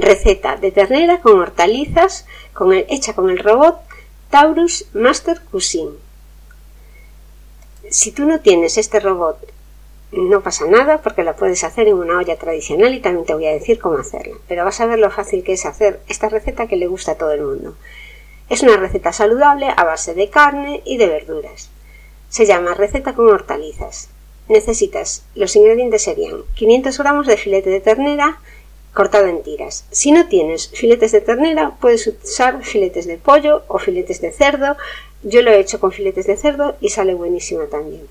receta de ternera con hortalizas con el, hecha con el robot Taurus Master Cuisine. Si tú no tienes este robot, no pasa nada porque la puedes hacer en una olla tradicional y también te voy a decir cómo hacerla. Pero vas a ver lo fácil que es hacer esta receta que le gusta a todo el mundo. Es una receta saludable a base de carne y de verduras. Se llama receta con hortalizas. Necesitas, los ingredientes serían 500 gramos de filete de ternera, cortado en tiras. Si no tienes filetes de ternera, puedes usar filetes de pollo o filetes de cerdo. Yo lo he hecho con filetes de cerdo y sale buenísimo también.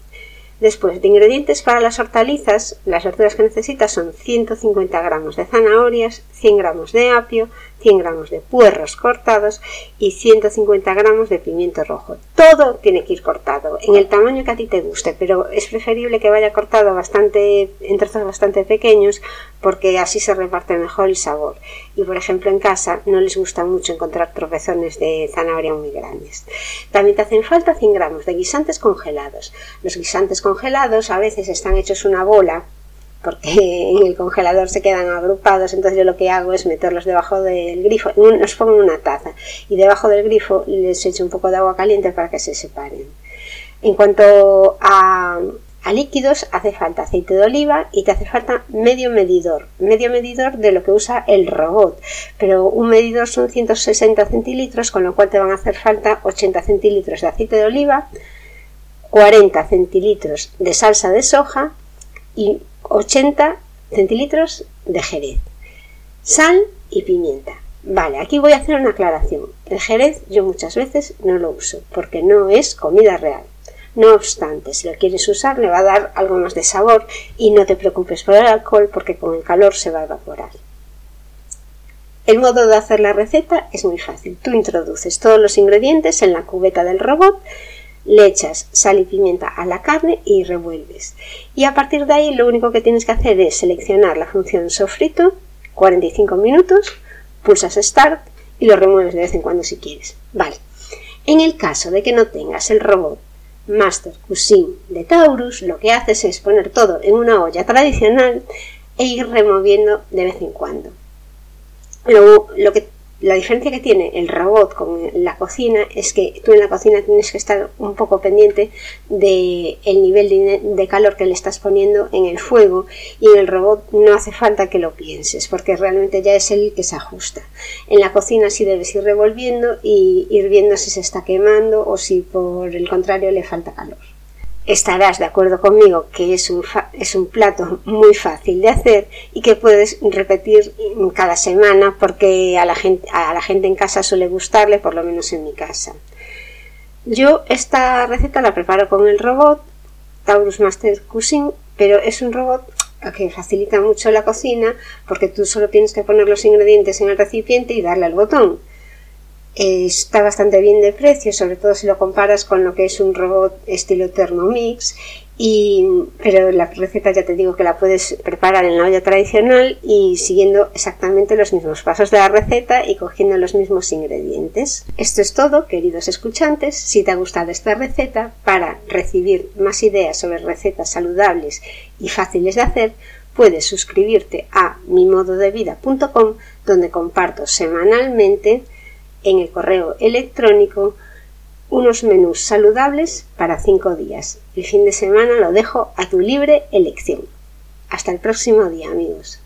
Después, de ingredientes para las hortalizas, las verduras que necesitas son 150 gramos de zanahorias, 100 gramos de apio, 100 gramos de puerros cortados y 150 gramos de pimiento rojo. Todo tiene que ir cortado en el tamaño que a ti te guste, pero es preferible que vaya cortado bastante en trozos bastante pequeños porque así se reparte mejor el sabor. Y por ejemplo en casa no les gusta mucho encontrar tropezones de zanahoria muy grandes. También te hacen falta 100 gramos de guisantes congelados. Los guisantes congelados a veces están hechos una bola porque en el congelador se quedan agrupados, entonces yo lo que hago es meterlos debajo del grifo, los pongo en una taza y debajo del grifo les echo un poco de agua caliente para que se separen. En cuanto a, a líquidos, hace falta aceite de oliva y te hace falta medio medidor, medio medidor de lo que usa el robot, pero un medidor son 160 centilitros, con lo cual te van a hacer falta 80 centilitros de aceite de oliva, 40 centilitros de salsa de soja y 80 centilitros de jerez, sal y pimienta. Vale, aquí voy a hacer una aclaración. El jerez yo muchas veces no lo uso porque no es comida real. No obstante, si lo quieres usar le va a dar algo más de sabor y no te preocupes por el alcohol porque con el calor se va a evaporar. El modo de hacer la receta es muy fácil. Tú introduces todos los ingredientes en la cubeta del robot le echas sal y pimienta a la carne y revuelves. Y a partir de ahí lo único que tienes que hacer es seleccionar la función sofrito, 45 minutos, pulsas Start y lo remueves de vez en cuando si quieres. Vale. En el caso de que no tengas el robot Master Cuisine de Taurus, lo que haces es poner todo en una olla tradicional e ir removiendo de vez en cuando. Luego, lo que la diferencia que tiene el robot con la cocina es que tú en la cocina tienes que estar un poco pendiente del el nivel de, calor que le estás poniendo en el fuego y en el robot no hace falta que lo pienses porque realmente ya es él que se ajusta. En la cocina sí debes ir revolviendo y ir viendo si se está quemando o si por el contrario le falta calor estarás de acuerdo conmigo que es un, es un plato muy fácil de hacer y que puedes repetir cada semana porque a la, gente, a la gente en casa suele gustarle, por lo menos en mi casa. Yo esta receta la preparo con el robot Taurus Master Cuisine, pero es un robot que facilita mucho la cocina porque tú solo tienes que poner los ingredientes en el recipiente y darle al botón está bastante bien de precio, sobre todo si lo comparas con lo que es un robot estilo Thermomix. Y, pero la receta ya te digo que la puedes preparar en la olla tradicional y siguiendo exactamente los mismos pasos de la receta y cogiendo los mismos ingredientes. Esto es todo, queridos escuchantes. Si te ha gustado esta receta, para recibir más ideas sobre recetas saludables y fáciles de hacer, puedes suscribirte a mimododevida.com donde comparto semanalmente en el correo electrónico unos menús saludables para cinco días. El fin de semana lo dejo a tu libre elección. Hasta el próximo día, amigos.